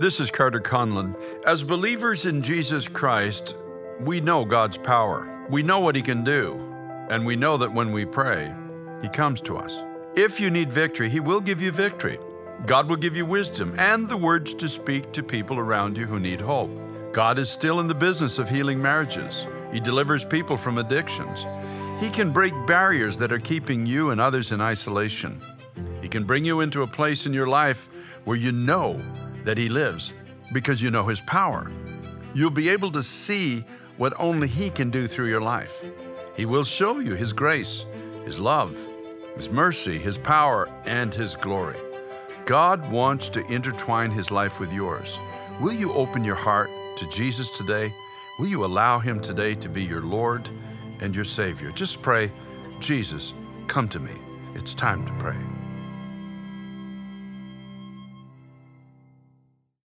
This is Carter Conlon. As believers in Jesus Christ, we know God's power. We know what He can do. And we know that when we pray, He comes to us. If you need victory, He will give you victory. God will give you wisdom and the words to speak to people around you who need hope. God is still in the business of healing marriages. He delivers people from addictions. He can break barriers that are keeping you and others in isolation. He can bring you into a place in your life where you know that He lives because you know His power. You'll be able to see what only He can do through your life. He will show you His grace, His love, His mercy, His power, and His glory. God wants to intertwine His life with yours. Will you open your heart to Jesus today? Will you allow Him today to be your Lord and your Savior? Just pray, Jesus, come to me. It's time to pray.